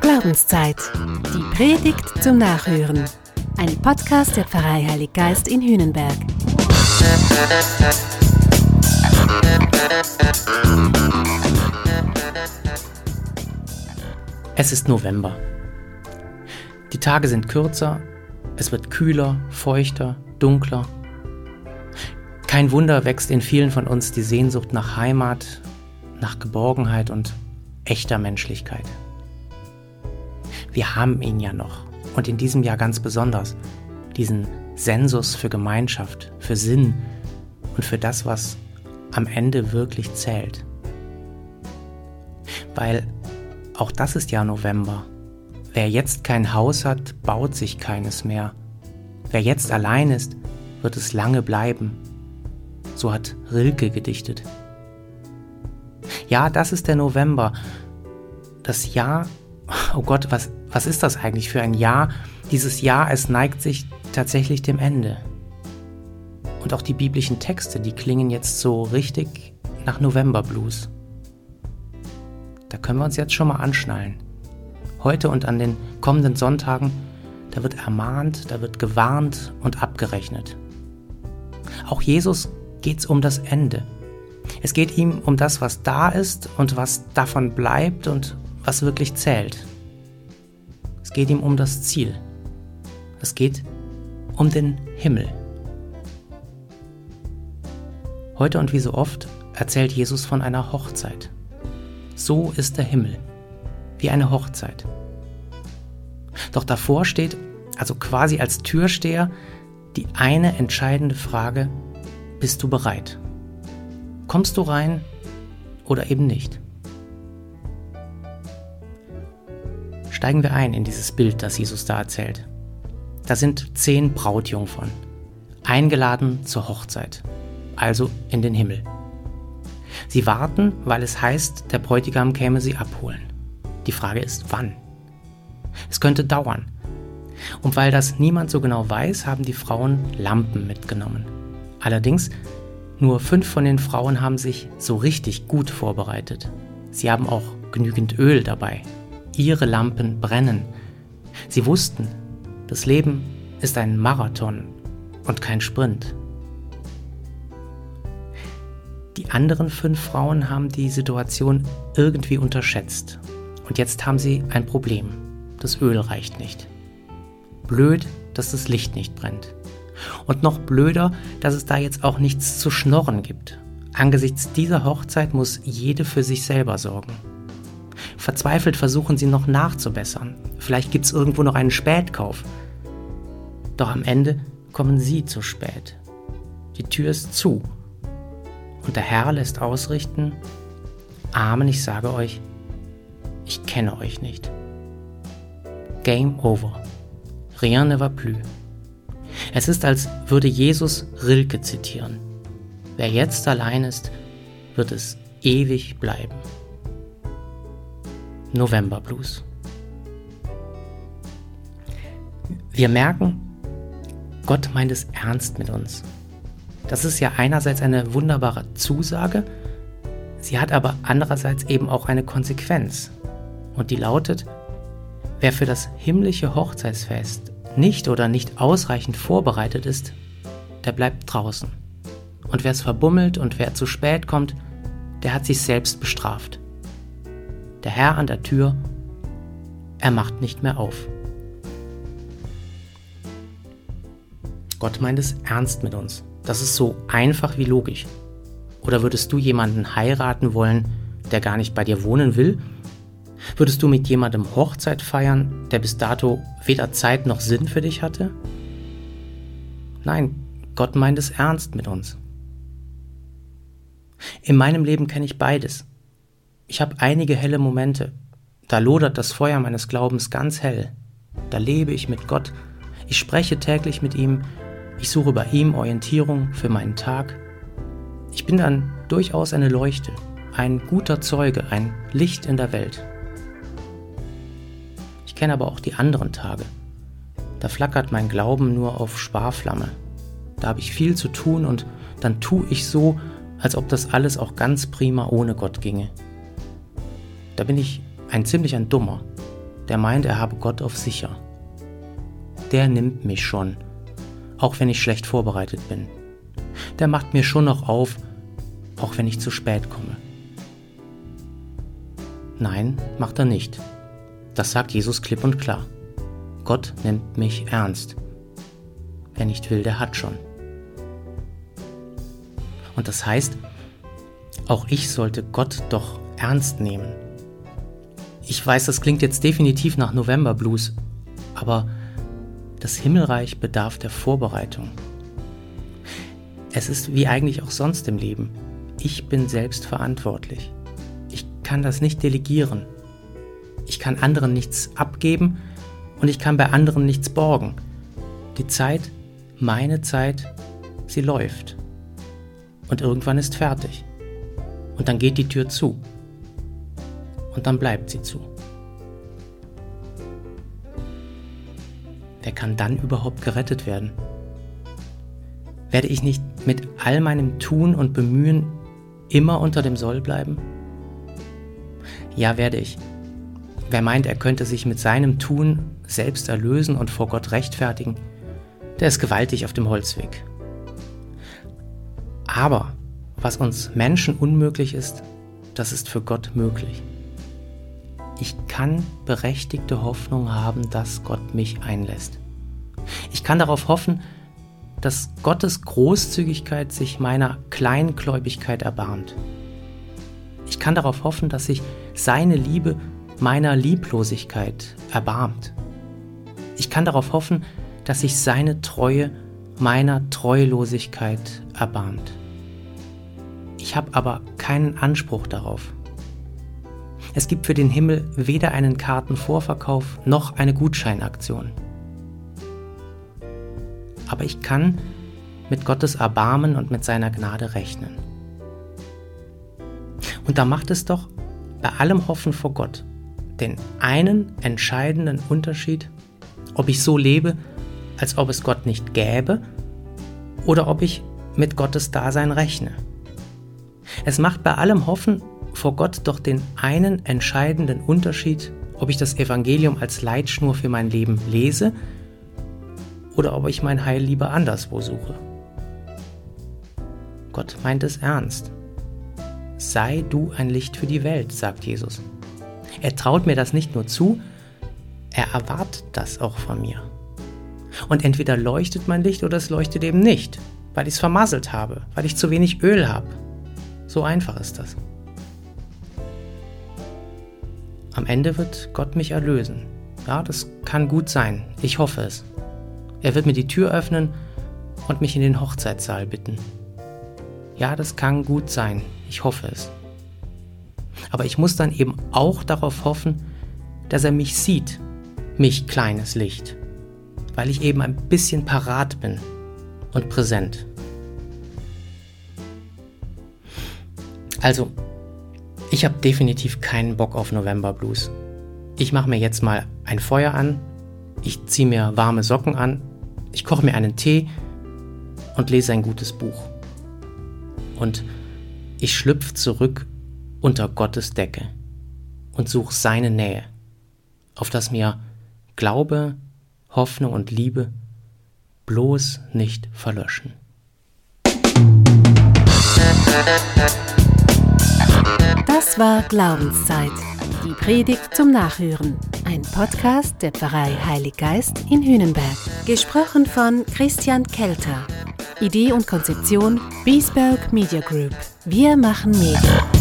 Glaubenszeit. Die Predigt zum Nachhören. Ein Podcast der Pfarrei Heilig Geist in Hühnenberg. Es ist November. Die Tage sind kürzer, es wird kühler, feuchter, dunkler. Kein Wunder wächst in vielen von uns die Sehnsucht nach Heimat, nach Geborgenheit und echter Menschlichkeit. Wir haben ihn ja noch und in diesem Jahr ganz besonders diesen Sensus für Gemeinschaft, für Sinn und für das, was am Ende wirklich zählt. Weil auch das ist ja November. Wer jetzt kein Haus hat, baut sich keines mehr. Wer jetzt allein ist, wird es lange bleiben. So hat Rilke gedichtet. Ja, das ist der November. Das Jahr, oh Gott, was, was ist das eigentlich für ein Jahr? Dieses Jahr, es neigt sich tatsächlich dem Ende. Und auch die biblischen Texte, die klingen jetzt so richtig nach Novemberblues. Da können wir uns jetzt schon mal anschnallen. Heute und an den kommenden Sonntagen da wird ermahnt, da wird gewarnt und abgerechnet. Auch Jesus geht es um das Ende. Es geht ihm um das, was da ist und was davon bleibt und was wirklich zählt. Es geht ihm um das Ziel. Es geht um den Himmel. Heute und wie so oft erzählt Jesus von einer Hochzeit. So ist der Himmel, wie eine Hochzeit. Doch davor steht, also quasi als Türsteher, die eine entscheidende Frage, bist du bereit? Kommst du rein oder eben nicht? Steigen wir ein in dieses Bild, das Jesus da erzählt. Da sind zehn Brautjungfern, eingeladen zur Hochzeit, also in den Himmel. Sie warten, weil es heißt, der Bräutigam käme sie abholen. Die Frage ist, wann? Es könnte dauern. Und weil das niemand so genau weiß, haben die Frauen Lampen mitgenommen. Allerdings, nur fünf von den Frauen haben sich so richtig gut vorbereitet. Sie haben auch genügend Öl dabei. Ihre Lampen brennen. Sie wussten, das Leben ist ein Marathon und kein Sprint. Die anderen fünf Frauen haben die Situation irgendwie unterschätzt. Und jetzt haben sie ein Problem das Öl reicht nicht. Blöd, dass das Licht nicht brennt. Und noch blöder, dass es da jetzt auch nichts zu schnorren gibt. Angesichts dieser Hochzeit muss jede für sich selber sorgen. Verzweifelt versuchen sie noch nachzubessern. Vielleicht gibt es irgendwo noch einen Spätkauf. Doch am Ende kommen sie zu spät. Die Tür ist zu. Und der Herr lässt ausrichten, Amen, ich sage euch, ich kenne euch nicht. Game over. Rien ne va plus. Es ist, als würde Jesus Rilke zitieren. Wer jetzt allein ist, wird es ewig bleiben. November Blues. Wir merken, Gott meint es ernst mit uns. Das ist ja einerseits eine wunderbare Zusage, sie hat aber andererseits eben auch eine Konsequenz. Und die lautet, Wer für das himmlische Hochzeitsfest nicht oder nicht ausreichend vorbereitet ist, der bleibt draußen. Und wer es verbummelt und wer zu spät kommt, der hat sich selbst bestraft. Der Herr an der Tür, er macht nicht mehr auf. Gott meint es ernst mit uns. Das ist so einfach wie logisch. Oder würdest du jemanden heiraten wollen, der gar nicht bei dir wohnen will Würdest du mit jemandem Hochzeit feiern, der bis dato weder Zeit noch Sinn für dich hatte? Nein, Gott meint es ernst mit uns. In meinem Leben kenne ich beides. Ich habe einige helle Momente. Da lodert das Feuer meines Glaubens ganz hell. Da lebe ich mit Gott. Ich spreche täglich mit ihm. Ich suche bei ihm Orientierung für meinen Tag. Ich bin dann durchaus eine Leuchte, ein guter Zeuge, ein Licht in der Welt kenne aber auch die anderen Tage. Da flackert mein Glauben nur auf Sparflamme. Da habe ich viel zu tun und dann tue ich so, als ob das alles auch ganz prima ohne Gott ginge. da bin ich ein ziemlich ein Dummer, der meint, er habe Gott auf sicher. Der nimmt mich schon, auch wenn ich schlecht vorbereitet bin. Der macht mir schon noch auf, auch wenn ich zu spät komme. Nein, macht er nicht. Das sagt Jesus klipp und klar. Gott nimmt mich ernst. Wer nicht will, der hat schon. Und das heißt, auch ich sollte Gott doch ernst nehmen. Ich weiß, das klingt jetzt definitiv nach November Blues, aber das Himmelreich bedarf der Vorbereitung. Es ist wie eigentlich auch sonst im Leben. Ich bin selbst verantwortlich. Ich kann das nicht delegieren. Ich kann anderen nichts abgeben und ich kann bei anderen nichts borgen. Die Zeit, meine Zeit, sie läuft und irgendwann ist fertig. Und dann geht die Tür zu. Und dann bleibt sie zu. Wer kann dann überhaupt gerettet werden? Werde ich nicht mit all meinem Tun und Bemühen immer unter dem Soll bleiben? Ja, werde ich. Wer meint, er könnte sich mit seinem Tun selbst erlösen und vor Gott rechtfertigen, der ist gewaltig auf dem Holzweg. Aber was uns Menschen unmöglich ist, das ist für Gott möglich. Ich kann berechtigte Hoffnung haben, dass Gott mich einlässt. Ich kann darauf hoffen, dass Gottes Großzügigkeit sich meiner Kleingläubigkeit erbarmt. Ich kann darauf hoffen, dass sich seine Liebe meiner Lieblosigkeit erbarmt. Ich kann darauf hoffen, dass sich seine Treue meiner Treulosigkeit erbarmt. Ich habe aber keinen Anspruch darauf. Es gibt für den Himmel weder einen Kartenvorverkauf noch eine Gutscheinaktion. Aber ich kann mit Gottes Erbarmen und mit seiner Gnade rechnen. Und da macht es doch bei allem Hoffen vor Gott den einen entscheidenden Unterschied, ob ich so lebe, als ob es Gott nicht gäbe, oder ob ich mit Gottes Dasein rechne. Es macht bei allem Hoffen vor Gott doch den einen entscheidenden Unterschied, ob ich das Evangelium als Leitschnur für mein Leben lese oder ob ich mein Heil lieber anderswo suche. Gott meint es ernst. Sei du ein Licht für die Welt, sagt Jesus. Er traut mir das nicht nur zu, er erwartet das auch von mir. Und entweder leuchtet mein Licht oder es leuchtet eben nicht, weil ich es vermasselt habe, weil ich zu wenig Öl habe. So einfach ist das. Am Ende wird Gott mich erlösen. Ja, das kann gut sein. Ich hoffe es. Er wird mir die Tür öffnen und mich in den Hochzeitssaal bitten. Ja, das kann gut sein. Ich hoffe es. Aber ich muss dann eben auch darauf hoffen, dass er mich sieht, mich kleines Licht, weil ich eben ein bisschen parat bin und präsent. Also, ich habe definitiv keinen Bock auf November Blues. Ich mache mir jetzt mal ein Feuer an, ich ziehe mir warme Socken an, ich koche mir einen Tee und lese ein gutes Buch. Und ich schlüpfe zurück unter Gottes Decke und suche seine Nähe, auf das mir Glaube, Hoffnung und Liebe bloß nicht verlöschen. Das war Glaubenszeit. Die Predigt zum Nachhören. Ein Podcast der Pfarrei Heilig Geist in Hünenberg. Gesprochen von Christian Kelter. Idee und Konzeption Biesberg Media Group. Wir machen Medien.